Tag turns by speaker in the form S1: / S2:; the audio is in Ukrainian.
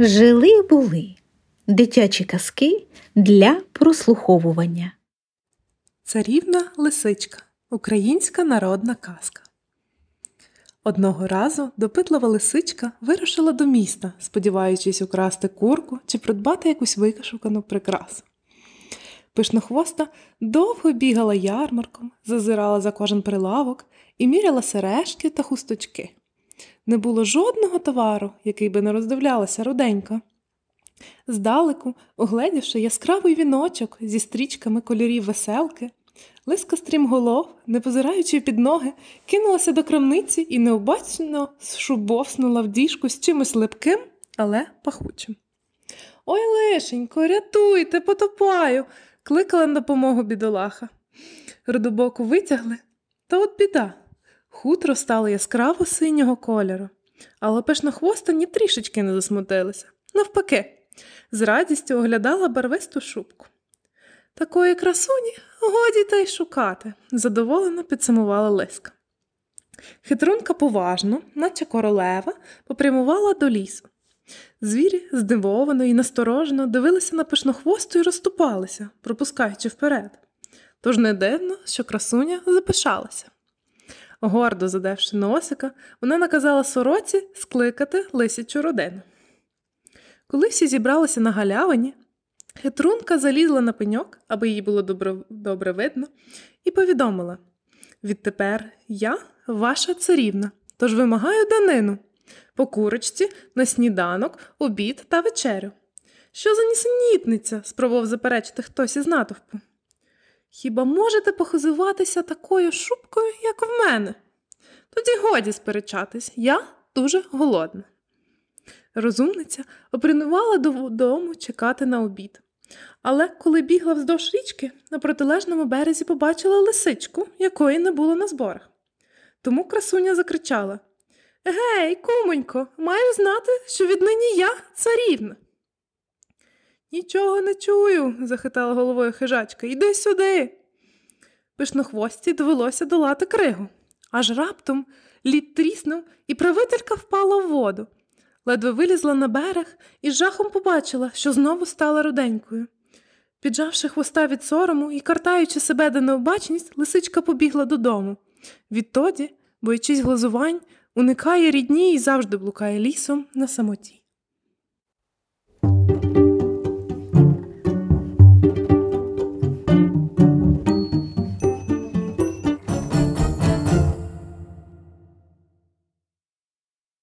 S1: Жили були дитячі казки для прослуховування.
S2: Царівна лисичка українська народна казка. Одного разу допитлива лисичка вирушила до міста, сподіваючись украсти курку чи придбати якусь викашукану прикрасу. Пишнохвоста довго бігала ярмарком, зазирала за кожен прилавок і міряла сережки та хусточки. Не було жодного товару, який би не роздивлялася руденька. Здалеку, огледівши яскравий віночок зі стрічками кольорів веселки, лиска стрімголов, не позираючи під ноги, кинулася до крамниці і необачно шубовснула в діжку з чимось липким, але пахучим. Ой, лишенько, рятуйте, потопаю, кликала на допомогу бідолаха. Рудобоку витягли, та от біда. Хутро стало яскраво синього кольору, але пишнохвоста ні трішечки не засмутилася. Навпаки, з радістю оглядала барвисту шубку. Такої красуні годі та й шукати, задоволено підсумувала Лиска. Хитрунка поважно, наче королева, попрямувала до лісу. Звірі здивовано і насторожено дивилися на пишнохвосту і розступалися, пропускаючи вперед. Тож не дивно, що красуня запишалася. Гордо задевши носика, вона наказала сороці скликати лисячу родину. Коли всі зібралися на галявині, хитрунка залізла на пеньок, аби їй було добре, добре видно, і повідомила відтепер я ваша царівна, тож вимагаю данину по курочці на сніданок, обід та вечерю. Що за нісенітниця? спробував заперечити хтось із натовпу. Хіба можете похизуватися такою шубкою, як в мене? Тоді годі сперечатись, я дуже голодна. Розумниця опринувала додому чекати на обід. Але коли бігла вздовж річки, на протилежному березі побачила лисичку, якої не було на зборах. Тому красуня закричала Гей, кумонько, маєш знати, що віднині я царівна. Нічого не чую, захитала головою хижачка. Іди сюди. Пишнохвості довелося долати кригу. Аж раптом лід тріснув, і правителька впала в воду. Ледве вилізла на берег і з жахом побачила, що знову стала руденькою. Піджавши хвоста від сорому і картаючи себе до необачність, лисичка побігла додому. Відтоді, боячись глазувань, уникає рідні і завжди блукає лісом на самоті.